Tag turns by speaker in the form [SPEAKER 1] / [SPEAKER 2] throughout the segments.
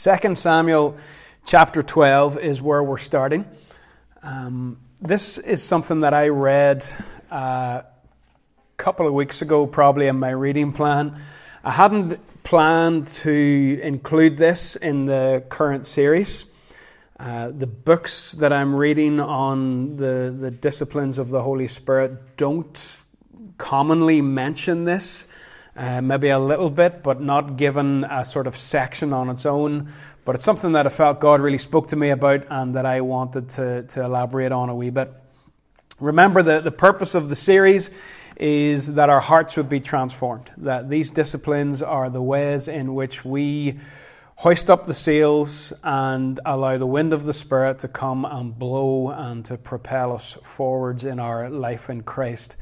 [SPEAKER 1] 2 Samuel chapter 12 is where we're starting. Um, this is something that I read a uh, couple of weeks ago, probably in my reading plan. I hadn't planned to include this in the current series. Uh, the books that I'm reading on the, the disciplines of the Holy Spirit don't commonly mention this uh, maybe a little bit, but not given a sort of section on its own. But it's something that I felt God really spoke to me about and that I wanted to, to elaborate on a wee bit. Remember, the, the purpose of the series is that our hearts would be transformed, that these disciplines are the ways in which we hoist up the sails and allow the wind of the Spirit to come and blow and to propel us forwards in our life in Christ.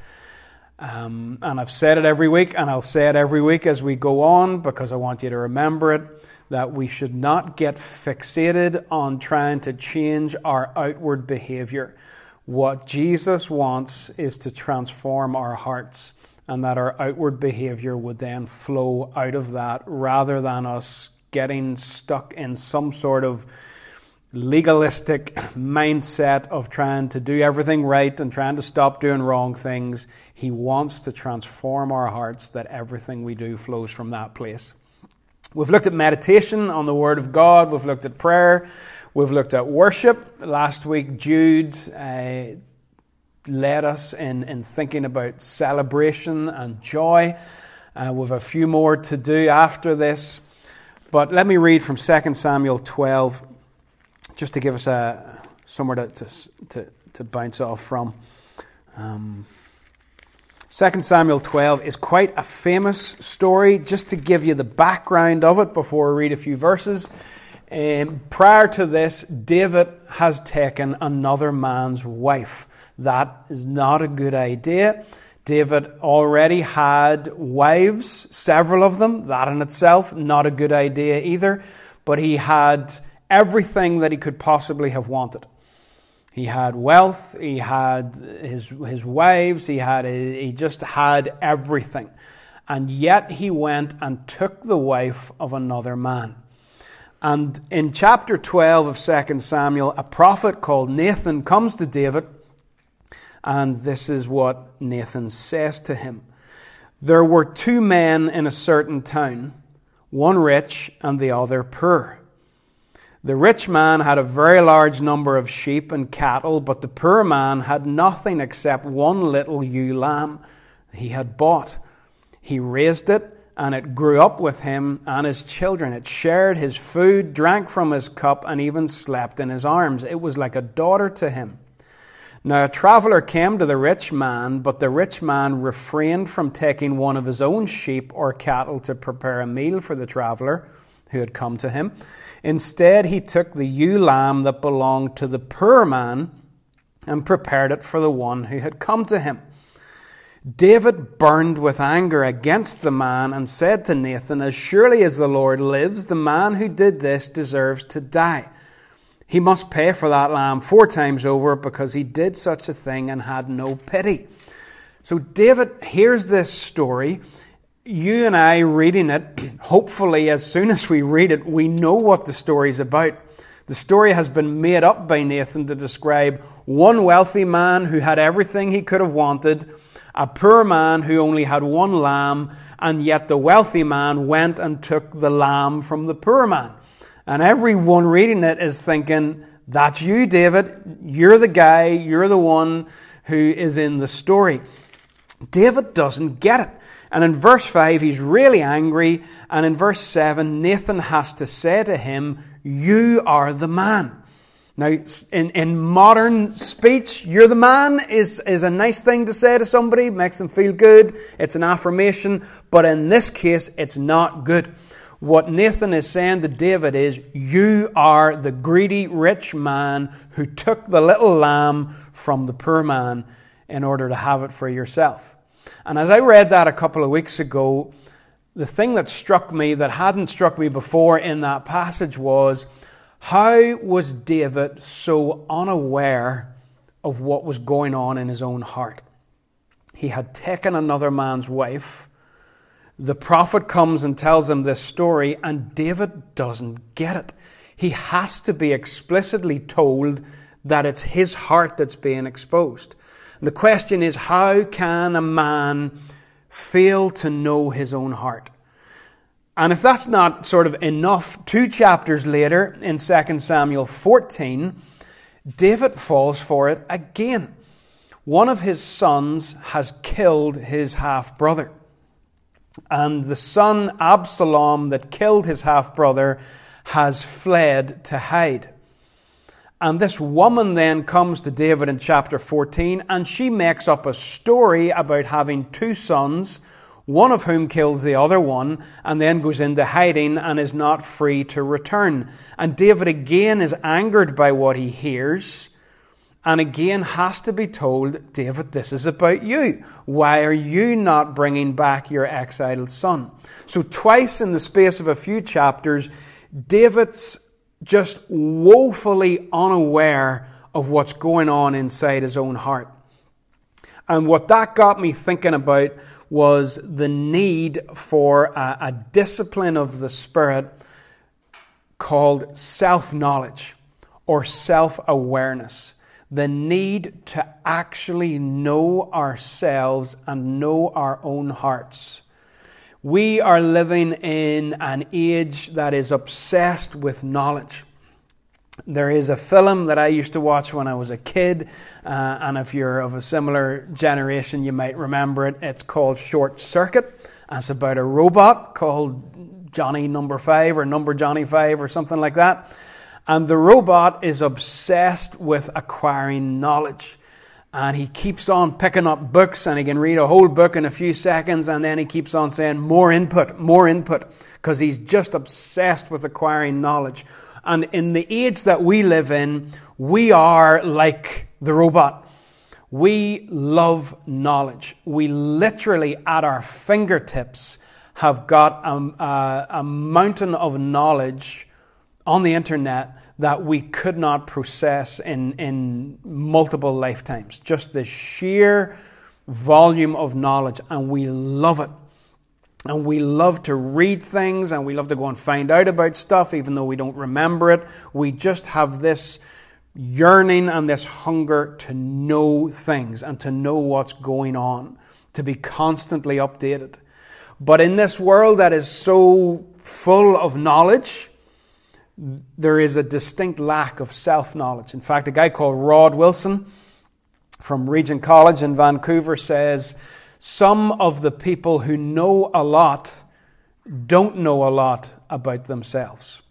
[SPEAKER 1] Um, and I've said it every week, and I'll say it every week as we go on because I want you to remember it that we should not get fixated on trying to change our outward behavior. What Jesus wants is to transform our hearts, and that our outward behavior would then flow out of that rather than us getting stuck in some sort of legalistic mindset of trying to do everything right and trying to stop doing wrong things. He wants to transform our hearts that everything we do flows from that place. We've looked at meditation on the Word of God, we've looked at prayer, we've looked at worship. Last week, Jude uh, led us in, in thinking about celebration and joy. Uh, we've a few more to do after this. But let me read from 2 Samuel 12 just to give us a somewhere to, to, to, to bounce off from. Um, 2 Samuel 12 is quite a famous story. Just to give you the background of it before we read a few verses. Um, prior to this, David has taken another man's wife. That is not a good idea. David already had wives, several of them. That in itself, not a good idea either. But he had everything that he could possibly have wanted. He had wealth, he had his, his wives, he, had, he just had everything. And yet he went and took the wife of another man. And in chapter 12 of 2 Samuel, a prophet called Nathan comes to David, and this is what Nathan says to him There were two men in a certain town, one rich and the other poor. The rich man had a very large number of sheep and cattle, but the poor man had nothing except one little ewe lamb he had bought. He raised it, and it grew up with him and his children. It shared his food, drank from his cup, and even slept in his arms. It was like a daughter to him. Now a traveler came to the rich man, but the rich man refrained from taking one of his own sheep or cattle to prepare a meal for the traveler who had come to him. Instead, he took the ewe lamb that belonged to the poor man and prepared it for the one who had come to him. David burned with anger against the man and said to Nathan, As surely as the Lord lives, the man who did this deserves to die. He must pay for that lamb four times over because he did such a thing and had no pity. So David hears this story you and I reading it, hopefully, as soon as we read it, we know what the story is about. The story has been made up by Nathan to describe one wealthy man who had everything he could have wanted, a poor man who only had one lamb, and yet the wealthy man went and took the lamb from the poor man. And everyone reading it is thinking, That's you, David. You're the guy, you're the one who is in the story. David doesn't get it. And in verse 5, he's really angry. And in verse 7, Nathan has to say to him, You are the man. Now, in, in modern speech, you're the man is, is a nice thing to say to somebody, makes them feel good. It's an affirmation. But in this case, it's not good. What Nathan is saying to David is, You are the greedy rich man who took the little lamb from the poor man in order to have it for yourself. And as I read that a couple of weeks ago, the thing that struck me that hadn't struck me before in that passage was how was David so unaware of what was going on in his own heart? He had taken another man's wife. The prophet comes and tells him this story, and David doesn't get it. He has to be explicitly told that it's his heart that's being exposed. And the question is how can a man fail to know his own heart? And if that's not sort of enough, two chapters later in 2 Samuel 14, David falls for it again. One of his sons has killed his half brother. And the son Absalom that killed his half brother has fled to hide. And this woman then comes to David in chapter 14 and she makes up a story about having two sons, one of whom kills the other one and then goes into hiding and is not free to return. And David again is angered by what he hears and again has to be told, David, this is about you. Why are you not bringing back your exiled son? So, twice in the space of a few chapters, David's just woefully unaware of what's going on inside his own heart. And what that got me thinking about was the need for a, a discipline of the Spirit called self knowledge or self awareness the need to actually know ourselves and know our own hearts. We are living in an age that is obsessed with knowledge. There is a film that I used to watch when I was a kid, uh, and if you're of a similar generation, you might remember it. It's called Short Circuit. It's about a robot called Johnny Number Five or Number Johnny Five or something like that. And the robot is obsessed with acquiring knowledge. And he keeps on picking up books and he can read a whole book in a few seconds and then he keeps on saying more input, more input, because he's just obsessed with acquiring knowledge. And in the age that we live in, we are like the robot. We love knowledge. We literally, at our fingertips, have got a, a, a mountain of knowledge on the internet that we could not process in, in multiple lifetimes. Just the sheer volume of knowledge, and we love it. And we love to read things and we love to go and find out about stuff, even though we don't remember it. We just have this yearning and this hunger to know things and to know what's going on, to be constantly updated. But in this world that is so full of knowledge, there is a distinct lack of self knowledge. In fact, a guy called Rod Wilson from Regent College in Vancouver says some of the people who know a lot don't know a lot about themselves.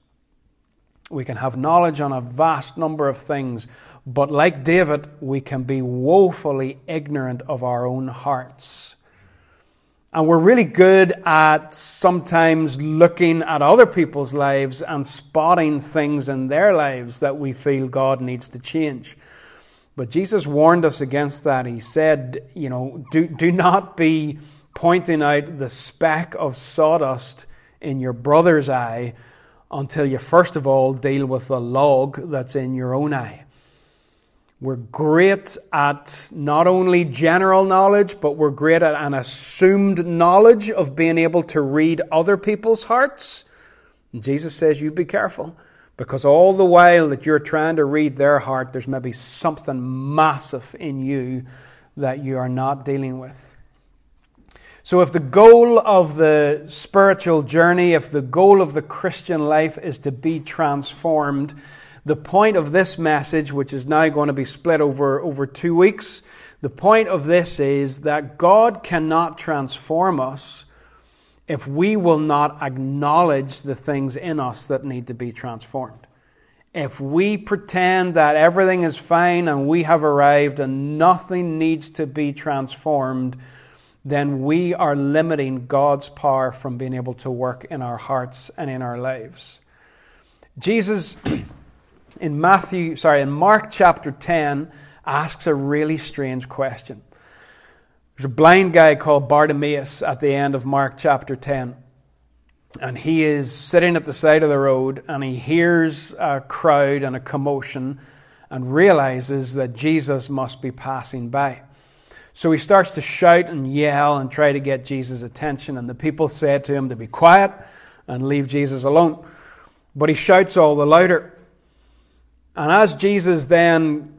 [SPEAKER 1] We can have knowledge on a vast number of things, but like David, we can be woefully ignorant of our own hearts. And we're really good at sometimes looking at other people's lives and spotting things in their lives that we feel God needs to change. But Jesus warned us against that. He said, you know, do, do not be pointing out the speck of sawdust in your brother's eye until you first of all deal with the log that's in your own eye. We're great at not only general knowledge, but we're great at an assumed knowledge of being able to read other people's hearts. And Jesus says, You be careful, because all the while that you're trying to read their heart, there's maybe something massive in you that you are not dealing with. So, if the goal of the spiritual journey, if the goal of the Christian life is to be transformed, the point of this message, which is now going to be split over, over two weeks, the point of this is that God cannot transform us if we will not acknowledge the things in us that need to be transformed. If we pretend that everything is fine and we have arrived and nothing needs to be transformed, then we are limiting God's power from being able to work in our hearts and in our lives. Jesus in Matthew, sorry, in Mark chapter 10 asks a really strange question. There's a blind guy called Bartimaeus at the end of Mark chapter 10. And he is sitting at the side of the road and he hears a crowd and a commotion and realizes that Jesus must be passing by. So he starts to shout and yell and try to get Jesus' attention. And the people say to him to be quiet and leave Jesus alone. But he shouts all the louder. And as Jesus then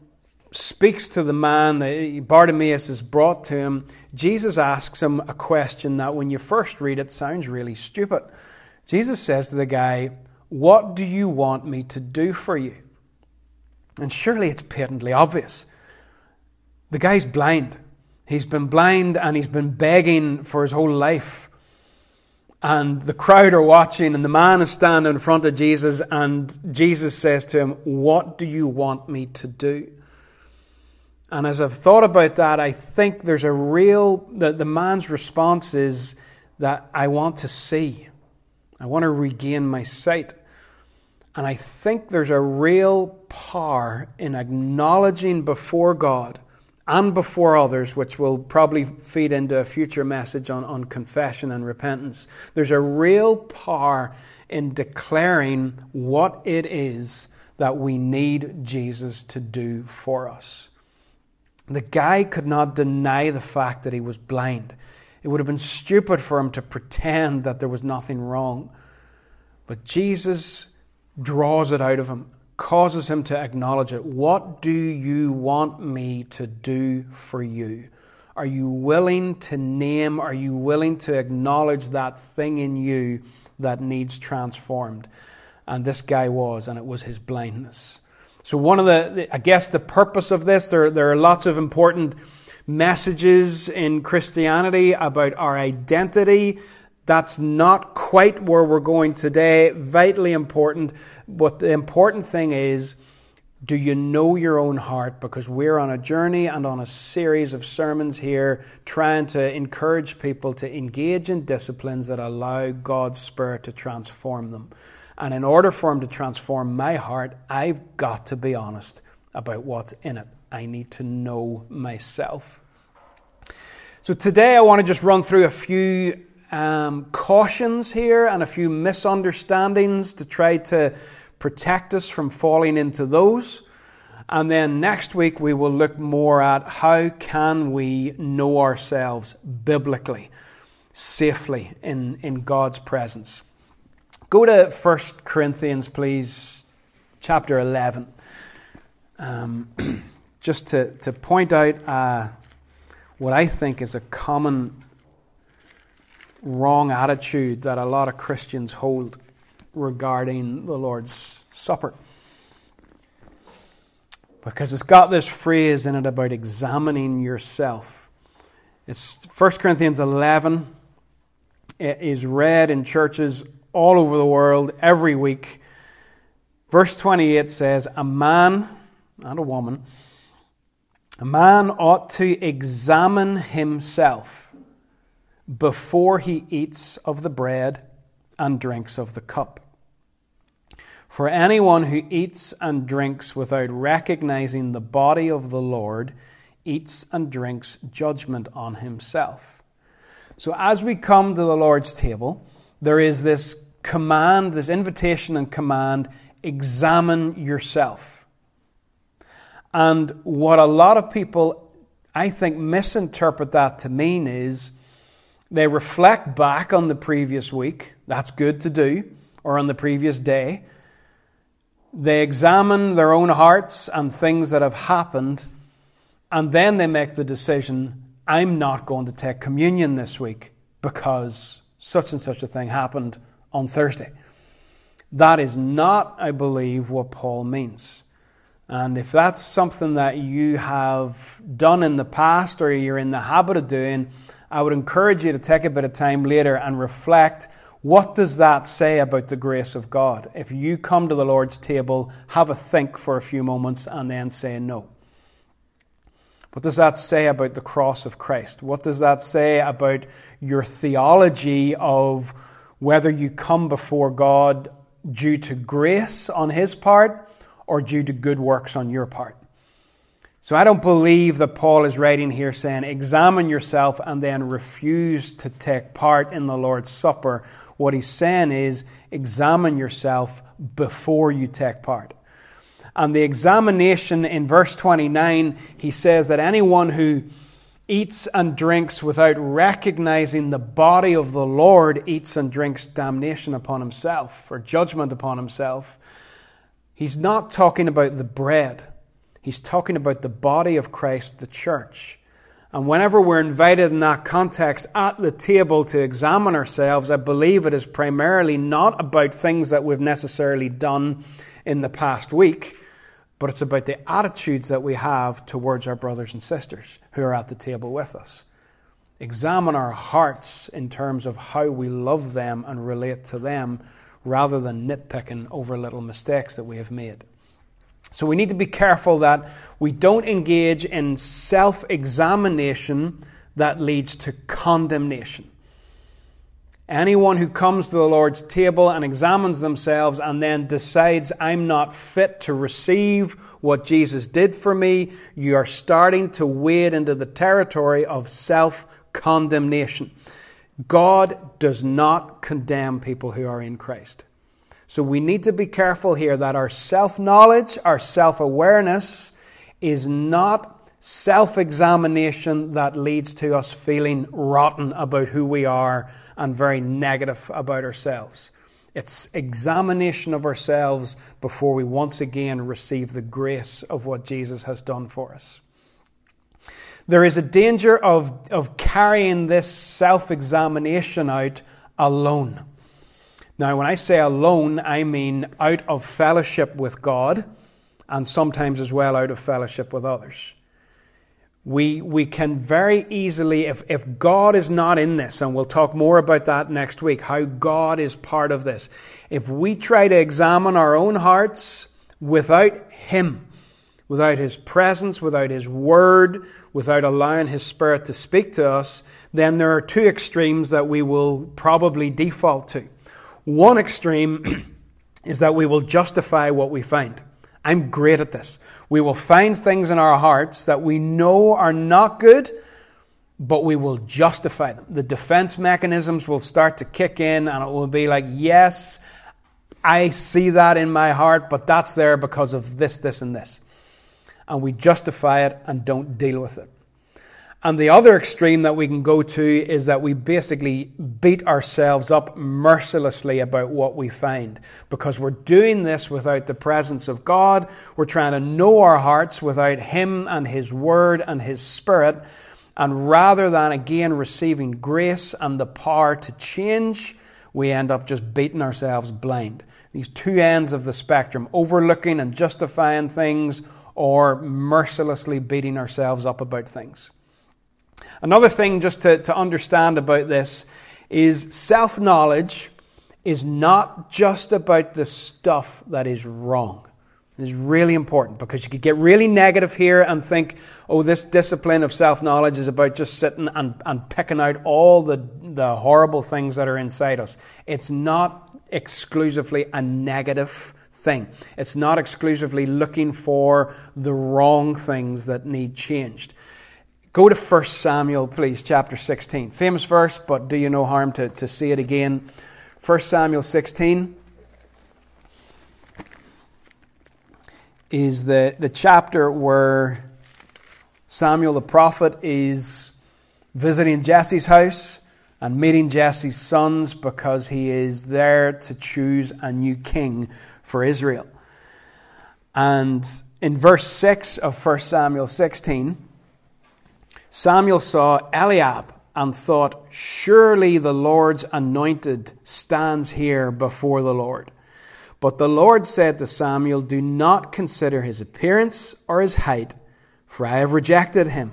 [SPEAKER 1] speaks to the man that Bartimaeus is brought to him, Jesus asks him a question that when you first read it sounds really stupid. Jesus says to the guy, What do you want me to do for you? And surely it's patently obvious. The guy's blind. He's been blind and he's been begging for his whole life. And the crowd are watching, and the man is standing in front of Jesus, and Jesus says to him, What do you want me to do? And as I've thought about that, I think there's a real, the, the man's response is that I want to see. I want to regain my sight. And I think there's a real power in acknowledging before God and before others, which will probably feed into a future message on, on confession and repentance. There's a real power in declaring what it is that we need Jesus to do for us. The guy could not deny the fact that he was blind. It would have been stupid for him to pretend that there was nothing wrong. But Jesus draws it out of him causes him to acknowledge it. What do you want me to do for you? Are you willing to name, are you willing to acknowledge that thing in you that needs transformed? And this guy was, and it was his blindness. So, one of the, I guess, the purpose of this, there, there are lots of important messages in Christianity about our identity that's not quite where we're going today. Vitally important. But the important thing is, do you know your own heart? Because we're on a journey and on a series of sermons here trying to encourage people to engage in disciplines that allow God's Spirit to transform them. And in order for Him to transform my heart, I've got to be honest about what's in it. I need to know myself. So today I want to just run through a few um, cautions here and a few misunderstandings to try to protect us from falling into those. And then next week we will look more at how can we know ourselves biblically, safely in, in God's presence. Go to 1 Corinthians, please, chapter 11. Um, just to, to point out uh, what I think is a common wrong attitude that a lot of Christians hold regarding the Lord's Supper. Because it's got this phrase in it about examining yourself. It's 1 Corinthians 11. It is read in churches all over the world every week. Verse 28 says, A man and a woman, a man ought to examine himself before he eats of the bread and drinks of the cup. For anyone who eats and drinks without recognizing the body of the Lord eats and drinks judgment on himself. So, as we come to the Lord's table, there is this command, this invitation and command examine yourself. And what a lot of people, I think, misinterpret that to mean is they reflect back on the previous week. That's good to do, or on the previous day. They examine their own hearts and things that have happened, and then they make the decision I'm not going to take communion this week because such and such a thing happened on Thursday. That is not, I believe, what Paul means. And if that's something that you have done in the past or you're in the habit of doing, I would encourage you to take a bit of time later and reflect what does that say about the grace of God? If you come to the Lord's table, have a think for a few moments and then say no. What does that say about the cross of Christ? What does that say about your theology of whether you come before God due to grace on His part or due to good works on your part? So I don't believe that Paul is writing here saying, examine yourself and then refuse to take part in the Lord's Supper. What he's saying is, examine yourself before you take part. And the examination in verse 29, he says that anyone who eats and drinks without recognizing the body of the Lord eats and drinks damnation upon himself or judgment upon himself, he's not talking about the bread. He's talking about the body of Christ, the church. And whenever we're invited in that context at the table to examine ourselves, I believe it is primarily not about things that we've necessarily done in the past week but it's about the attitudes that we have towards our brothers and sisters who are at the table with us. Examine our hearts in terms of how we love them and relate to them rather than nitpicking over little mistakes that we have made. So we need to be careful that we don't engage in self examination that leads to condemnation. Anyone who comes to the Lord's table and examines themselves and then decides, I'm not fit to receive what Jesus did for me, you are starting to wade into the territory of self condemnation. God does not condemn people who are in Christ. So we need to be careful here that our self knowledge, our self awareness, is not self examination that leads to us feeling rotten about who we are and very negative about ourselves. It's examination of ourselves before we once again receive the grace of what Jesus has done for us. There is a danger of, of carrying this self examination out alone. Now, when I say alone, I mean out of fellowship with God and sometimes as well out of fellowship with others we, we can very easily, if, if God is not in this, and we'll talk more about that next week, how God is part of this. If we try to examine our own hearts without Him, without His presence, without His Word, without allowing His Spirit to speak to us, then there are two extremes that we will probably default to. One extreme is that we will justify what we find. I'm great at this. We will find things in our hearts that we know are not good, but we will justify them. The defense mechanisms will start to kick in, and it will be like, yes, I see that in my heart, but that's there because of this, this, and this. And we justify it and don't deal with it. And the other extreme that we can go to is that we basically beat ourselves up mercilessly about what we find. Because we're doing this without the presence of God. We're trying to know our hearts without Him and His Word and His Spirit. And rather than again receiving grace and the power to change, we end up just beating ourselves blind. These two ends of the spectrum, overlooking and justifying things, or mercilessly beating ourselves up about things. Another thing just to, to understand about this is self knowledge is not just about the stuff that is wrong. It is really important because you could get really negative here and think, oh, this discipline of self knowledge is about just sitting and, and picking out all the, the horrible things that are inside us. It's not exclusively a negative thing, it's not exclusively looking for the wrong things that need changed. Go to 1 Samuel, please, chapter 16. Famous verse, but do you no harm to, to see it again. 1 Samuel 16 is the, the chapter where Samuel the prophet is visiting Jesse's house and meeting Jesse's sons because he is there to choose a new king for Israel. And in verse 6 of 1 Samuel 16, Samuel saw Eliab and thought, Surely the Lord's anointed stands here before the Lord. But the Lord said to Samuel, Do not consider his appearance or his height, for I have rejected him.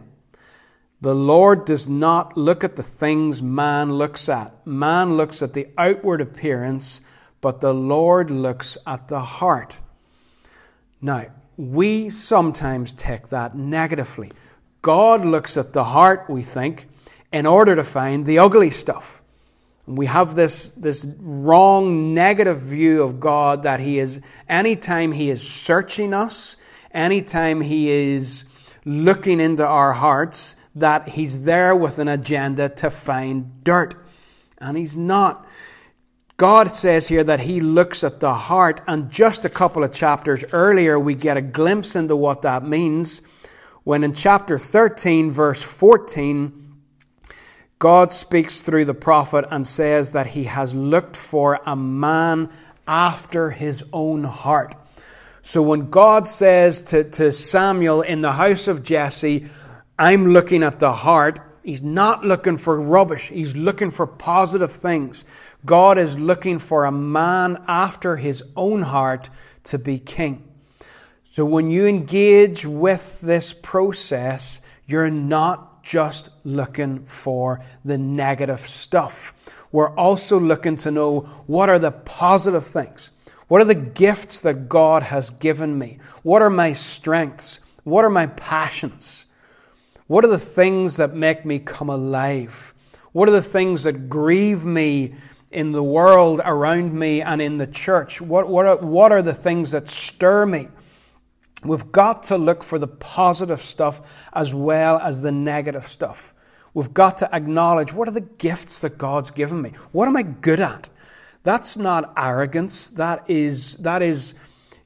[SPEAKER 1] The Lord does not look at the things man looks at. Man looks at the outward appearance, but the Lord looks at the heart. Now, we sometimes take that negatively. God looks at the heart, we think, in order to find the ugly stuff. We have this, this wrong, negative view of God that He is, anytime He is searching us, anytime He is looking into our hearts, that He's there with an agenda to find dirt. And He's not. God says here that He looks at the heart, and just a couple of chapters earlier, we get a glimpse into what that means when in chapter 13, verse 14, God speaks through the prophet and says that he has looked for a man after his own heart. So when God says to, to Samuel in the house of Jesse, I'm looking at the heart, he's not looking for rubbish. He's looking for positive things. God is looking for a man after his own heart to be king. So when you engage with this process, you're not just looking for the negative stuff. We're also looking to know what are the positive things. What are the gifts that God has given me? What are my strengths? What are my passions? What are the things that make me come alive? What are the things that grieve me in the world around me and in the church? What, what, are, what are the things that stir me? We've got to look for the positive stuff as well as the negative stuff. We've got to acknowledge what are the gifts that God's given me? What am I good at? That's not arrogance. That is, that is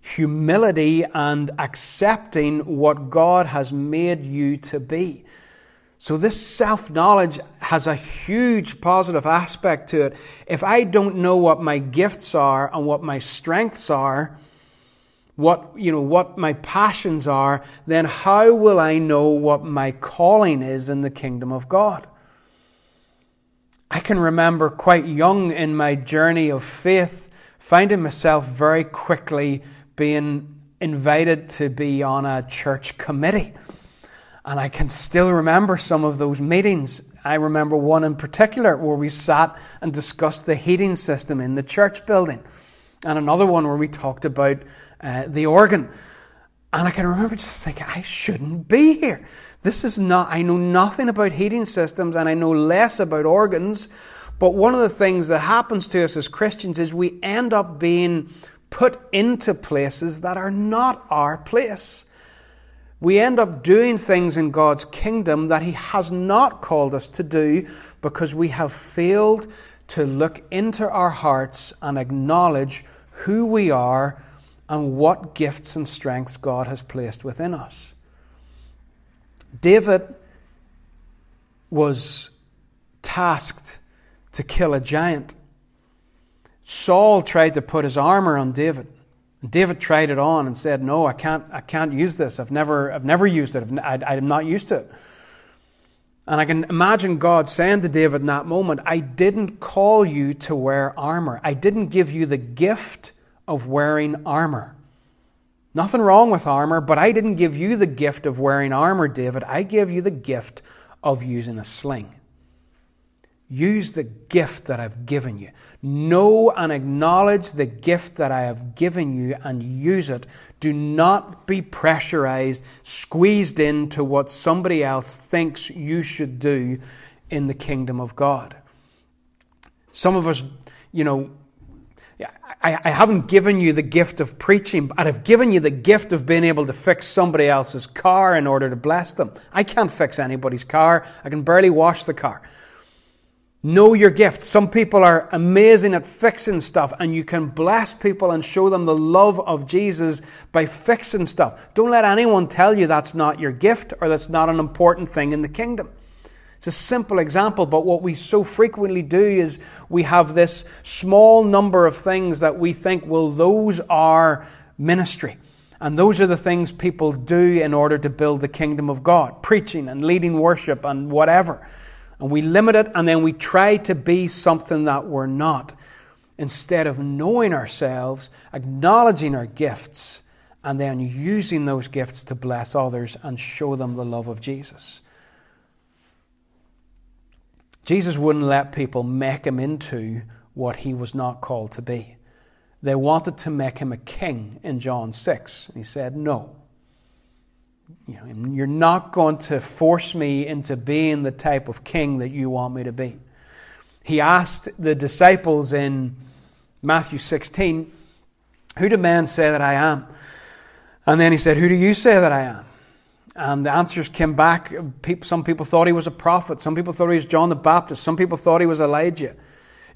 [SPEAKER 1] humility and accepting what God has made you to be. So, this self knowledge has a huge positive aspect to it. If I don't know what my gifts are and what my strengths are, what, you know, what my passions are, then how will I know what my calling is in the kingdom of God? I can remember quite young in my journey of faith finding myself very quickly being invited to be on a church committee. And I can still remember some of those meetings. I remember one in particular where we sat and discussed the heating system in the church building, and another one where we talked about uh, the organ. And I can remember just thinking, I shouldn't be here. This is not, I know nothing about heating systems and I know less about organs. But one of the things that happens to us as Christians is we end up being put into places that are not our place. We end up doing things in God's kingdom that He has not called us to do because we have failed to look into our hearts and acknowledge who we are and what gifts and strengths God has placed within us. David was tasked to kill a giant. Saul tried to put his armor on David. And David tried it on and said, "No, I can't. I can't use this. I've never, I've never used it. I, I'm not used to it." And I can imagine God saying to David in that moment, "I didn't call you to wear armor. I didn't give you the gift of wearing armor. Nothing wrong with armor, but I didn't give you the gift of wearing armor, David. I gave you the gift of using a sling. Use the gift that I've given you. Know and acknowledge the gift that I have given you and use it. Do not be pressurized, squeezed into what somebody else thinks you should do in the kingdom of God. Some of us, you know, I, I haven't given you the gift of preaching, but I've given you the gift of being able to fix somebody else's car in order to bless them. I can't fix anybody's car. I can barely wash the car. Know your gift. Some people are amazing at fixing stuff, and you can bless people and show them the love of Jesus by fixing stuff. Don't let anyone tell you that's not your gift or that's not an important thing in the kingdom. It's a simple example, but what we so frequently do is we have this small number of things that we think, well, those are ministry. And those are the things people do in order to build the kingdom of God preaching and leading worship and whatever. And we limit it and then we try to be something that we're not instead of knowing ourselves, acknowledging our gifts, and then using those gifts to bless others and show them the love of Jesus. Jesus wouldn't let people make him into what he was not called to be. They wanted to make him a king in John 6. And he said, No. You know, you're not going to force me into being the type of king that you want me to be. He asked the disciples in Matthew 16, Who do men say that I am? And then he said, Who do you say that I am? And the answers came back. Some people thought he was a prophet. Some people thought he was John the Baptist. Some people thought he was Elijah.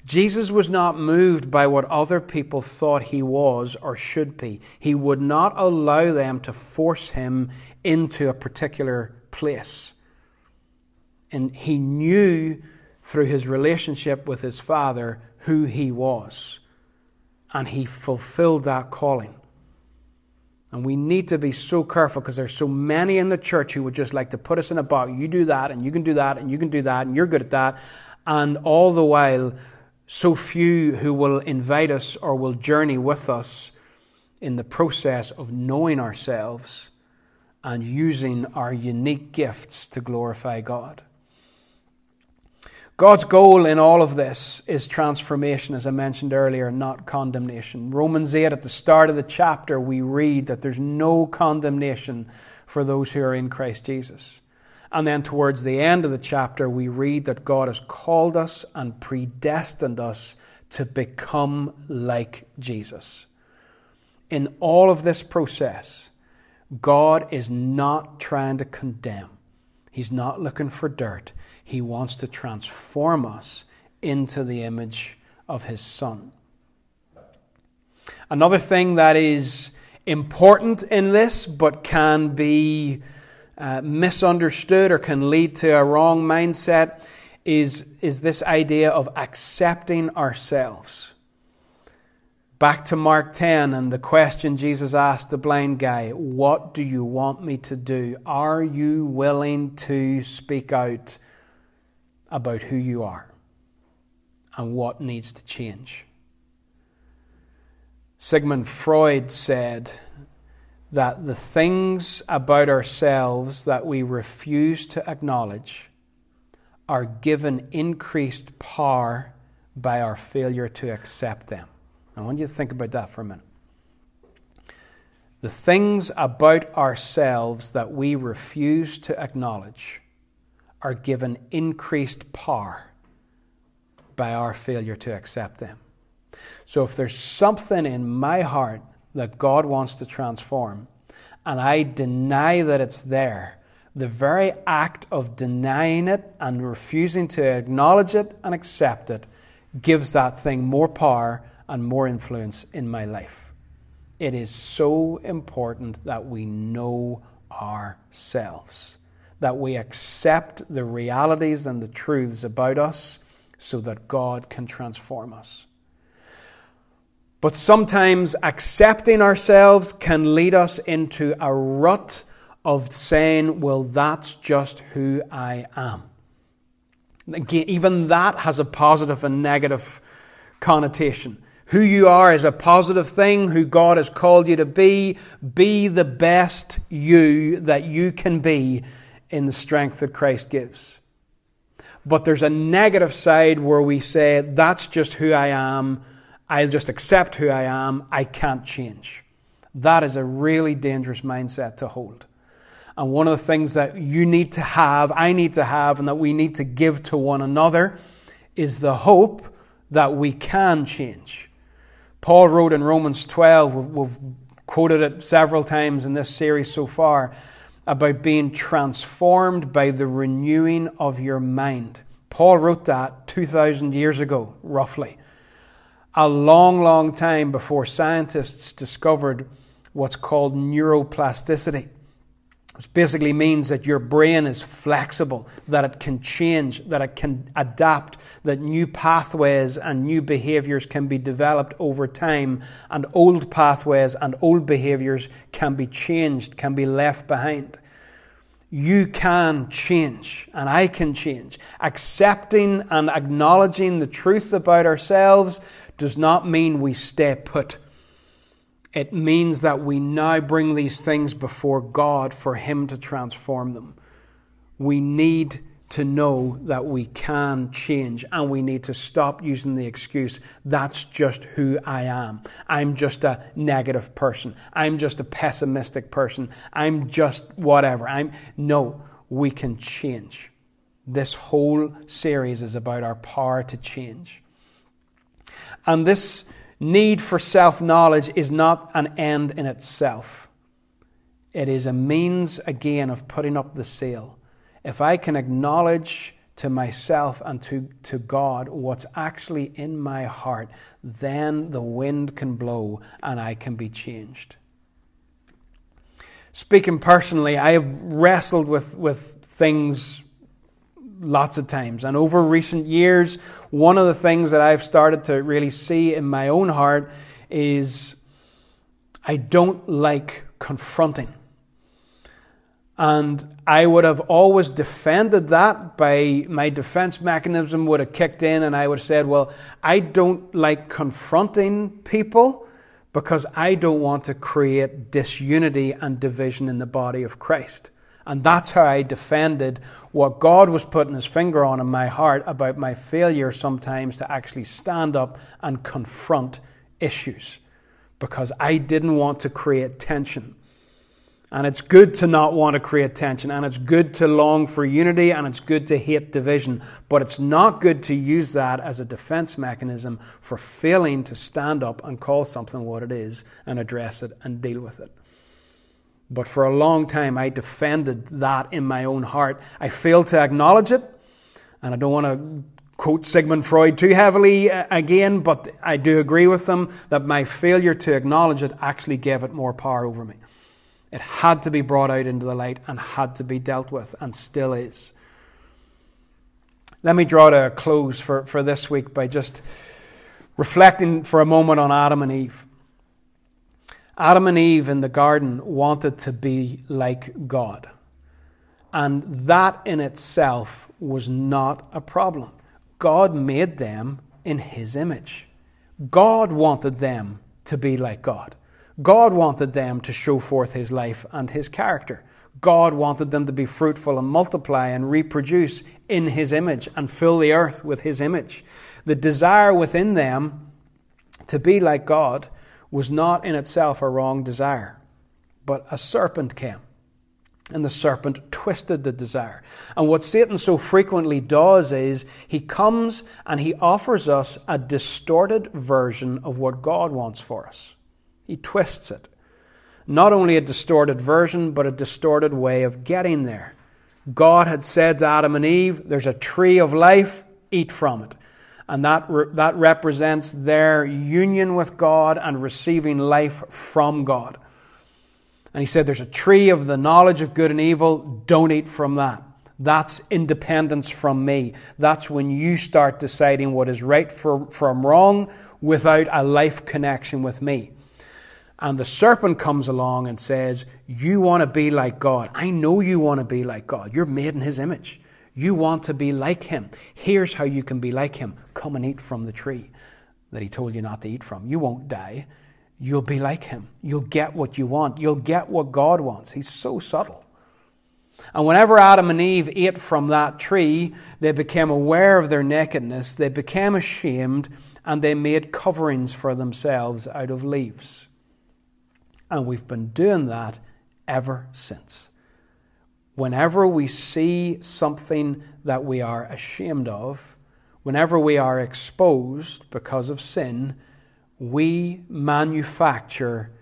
[SPEAKER 1] Jesus was not moved by what other people thought he was or should be. He would not allow them to force him into a particular place. And he knew through his relationship with his Father who he was. And he fulfilled that calling. And we need to be so careful because there's so many in the church who would just like to put us in a box. You do that, and you can do that, and you can do that, and you're good at that. And all the while, so few who will invite us or will journey with us in the process of knowing ourselves and using our unique gifts to glorify God. God's goal in all of this is transformation, as I mentioned earlier, not condemnation. Romans 8, at the start of the chapter, we read that there's no condemnation for those who are in Christ Jesus. And then towards the end of the chapter, we read that God has called us and predestined us to become like Jesus. In all of this process, God is not trying to condemn, He's not looking for dirt. He wants to transform us into the image of His Son. Another thing that is important in this, but can be uh, misunderstood or can lead to a wrong mindset, is, is this idea of accepting ourselves. Back to Mark 10 and the question Jesus asked the blind guy What do you want me to do? Are you willing to speak out about who you are and what needs to change. Sigmund Freud said that the things about ourselves that we refuse to acknowledge are given increased power by our failure to accept them. I want you to think about that for a minute. The things about ourselves that we refuse to acknowledge are given increased power by our failure to accept them. So if there's something in my heart that God wants to transform, and I deny that it's there, the very act of denying it and refusing to acknowledge it and accept it gives that thing more power and more influence in my life. It is so important that we know ourselves that we accept the realities and the truths about us so that God can transform us. But sometimes accepting ourselves can lead us into a rut of saying, well, that's just who I am. Again, even that has a positive and negative connotation. Who you are is a positive thing, who God has called you to be. Be the best you that you can be in the strength that Christ gives. But there's a negative side where we say, that's just who I am. I'll just accept who I am. I can't change. That is a really dangerous mindset to hold. And one of the things that you need to have, I need to have, and that we need to give to one another is the hope that we can change. Paul wrote in Romans 12, we've quoted it several times in this series so far, about being transformed by the renewing of your mind. Paul wrote that 2,000 years ago, roughly. A long, long time before scientists discovered what's called neuroplasticity. Which basically means that your brain is flexible, that it can change, that it can adapt, that new pathways and new behaviors can be developed over time, and old pathways and old behaviors can be changed, can be left behind. You can change, and I can change. Accepting and acknowledging the truth about ourselves does not mean we stay put. It means that we now bring these things before God for Him to transform them. We need to know that we can change and we need to stop using the excuse, that's just who I am. I'm just a negative person. I'm just a pessimistic person. I'm just whatever. I'm no, we can change. This whole series is about our power to change. And this need for self knowledge is not an end in itself, it is a means, again, of putting up the seal. If I can acknowledge to myself and to, to God what's actually in my heart, then the wind can blow and I can be changed. Speaking personally, I have wrestled with, with things lots of times. And over recent years, one of the things that I've started to really see in my own heart is I don't like confronting. And I would have always defended that by my defense mechanism would have kicked in and I would have said, well, I don't like confronting people because I don't want to create disunity and division in the body of Christ. And that's how I defended what God was putting his finger on in my heart about my failure sometimes to actually stand up and confront issues because I didn't want to create tension. And it's good to not want to create tension, and it's good to long for unity, and it's good to hate division. But it's not good to use that as a defense mechanism for failing to stand up and call something what it is and address it and deal with it. But for a long time, I defended that in my own heart. I failed to acknowledge it, and I don't want to quote Sigmund Freud too heavily uh, again, but I do agree with them that my failure to acknowledge it actually gave it more power over me. It had to be brought out into the light and had to be dealt with, and still is. Let me draw to a close for, for this week by just reflecting for a moment on Adam and Eve. Adam and Eve in the garden wanted to be like God. And that in itself was not a problem. God made them in His image. God wanted them to be like God. God wanted them to show forth His life and His character. God wanted them to be fruitful and multiply and reproduce in His image and fill the earth with His image. The desire within them to be like God was not in itself a wrong desire, but a serpent came. And the serpent twisted the desire. And what Satan so frequently does is he comes and he offers us a distorted version of what God wants for us. He twists it. Not only a distorted version, but a distorted way of getting there. God had said to Adam and Eve, There's a tree of life, eat from it. And that, re- that represents their union with God and receiving life from God. And he said, There's a tree of the knowledge of good and evil, don't eat from that. That's independence from me. That's when you start deciding what is right for, from wrong without a life connection with me. And the serpent comes along and says, You want to be like God. I know you want to be like God. You're made in His image. You want to be like Him. Here's how you can be like Him come and eat from the tree that He told you not to eat from. You won't die. You'll be like Him. You'll get what you want. You'll get what God wants. He's so subtle. And whenever Adam and Eve ate from that tree, they became aware of their nakedness, they became ashamed, and they made coverings for themselves out of leaves. And we've been doing that ever since. Whenever we see something that we are ashamed of, whenever we are exposed because of sin, we manufacture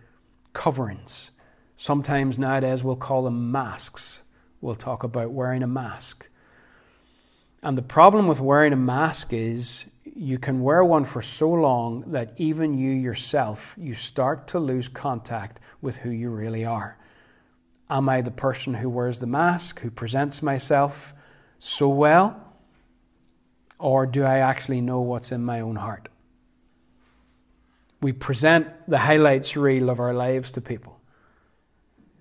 [SPEAKER 1] coverings. Sometimes nowadays we'll call them masks. We'll talk about wearing a mask. And the problem with wearing a mask is you can wear one for so long that even you yourself, you start to lose contact with who you really are. Am I the person who wears the mask, who presents myself so well? Or do I actually know what's in my own heart? We present the highlights reel of our lives to people.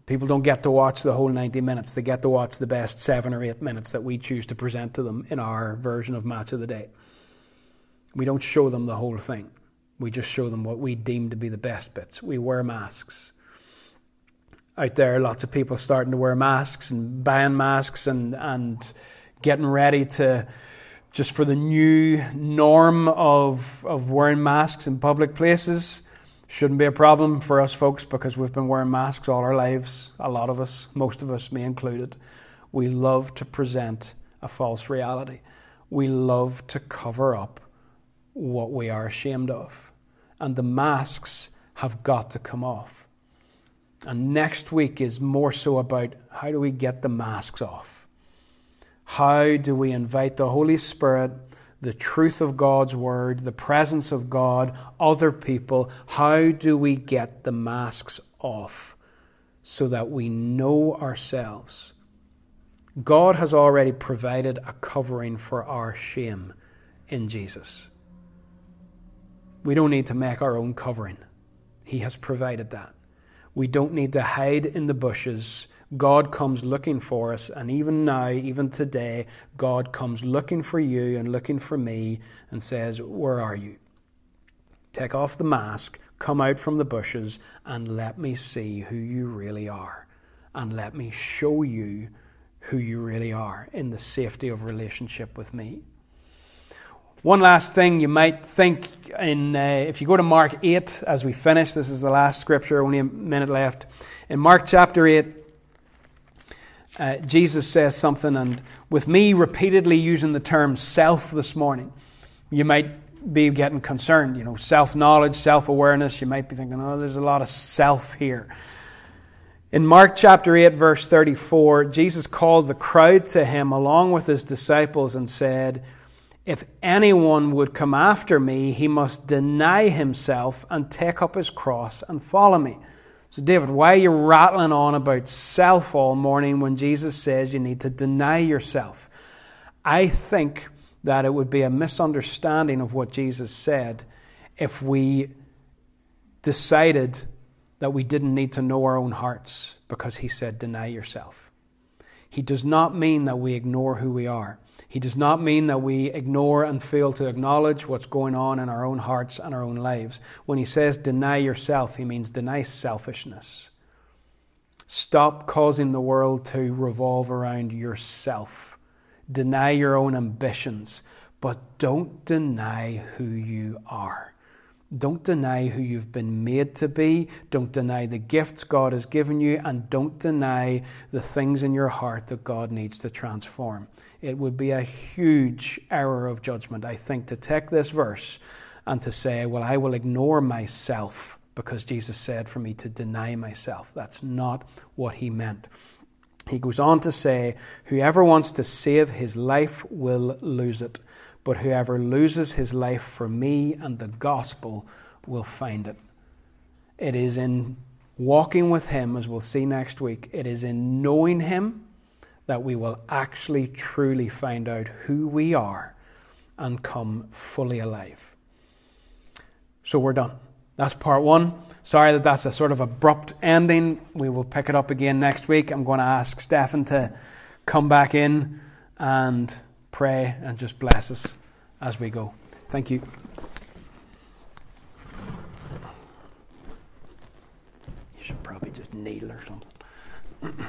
[SPEAKER 1] People don't get to watch the whole 90 minutes. They get to watch the best seven or eight minutes that we choose to present to them in our version of Match of the Day. We don't show them the whole thing. We just show them what we deem to be the best bits. We wear masks. Out there, lots of people starting to wear masks and buying masks and, and getting ready to just for the new norm of, of wearing masks in public places. Shouldn't be a problem for us folks because we've been wearing masks all our lives. A lot of us, most of us, me included. We love to present a false reality. We love to cover up what we are ashamed of. And the masks have got to come off. And next week is more so about how do we get the masks off? How do we invite the Holy Spirit, the truth of God's Word, the presence of God, other people? How do we get the masks off so that we know ourselves? God has already provided a covering for our shame in Jesus. We don't need to make our own covering. He has provided that. We don't need to hide in the bushes. God comes looking for us, and even now, even today, God comes looking for you and looking for me and says, Where are you? Take off the mask, come out from the bushes, and let me see who you really are. And let me show you who you really are in the safety of relationship with me. One last thing you might think in uh, if you go to Mark 8 as we finish, this is the last scripture, only a minute left. In Mark chapter 8, uh, Jesus says something, and with me repeatedly using the term self this morning, you might be getting concerned. You know, self knowledge, self awareness, you might be thinking, oh, there's a lot of self here. In Mark chapter 8, verse 34, Jesus called the crowd to him along with his disciples and said, if anyone would come after me, he must deny himself and take up his cross and follow me. So, David, why are you rattling on about self all morning when Jesus says you need to deny yourself? I think that it would be a misunderstanding of what Jesus said if we decided that we didn't need to know our own hearts because he said, deny yourself. He does not mean that we ignore who we are. He does not mean that we ignore and fail to acknowledge what's going on in our own hearts and our own lives. When he says deny yourself, he means deny selfishness. Stop causing the world to revolve around yourself. Deny your own ambitions, but don't deny who you are. Don't deny who you've been made to be. Don't deny the gifts God has given you. And don't deny the things in your heart that God needs to transform. It would be a huge error of judgment, I think, to take this verse and to say, well, I will ignore myself because Jesus said for me to deny myself. That's not what he meant. He goes on to say, Whoever wants to save his life will lose it but whoever loses his life for me and the gospel will find it. It is in walking with him, as we'll see next week, it is in knowing him that we will actually truly find out who we are and come fully alive. So we're done. That's part one. Sorry that that's a sort of abrupt ending. We will pick it up again next week. I'm going to ask Stefan to come back in and pray and just bless us as we go. Thank you. You should probably just kneel or something.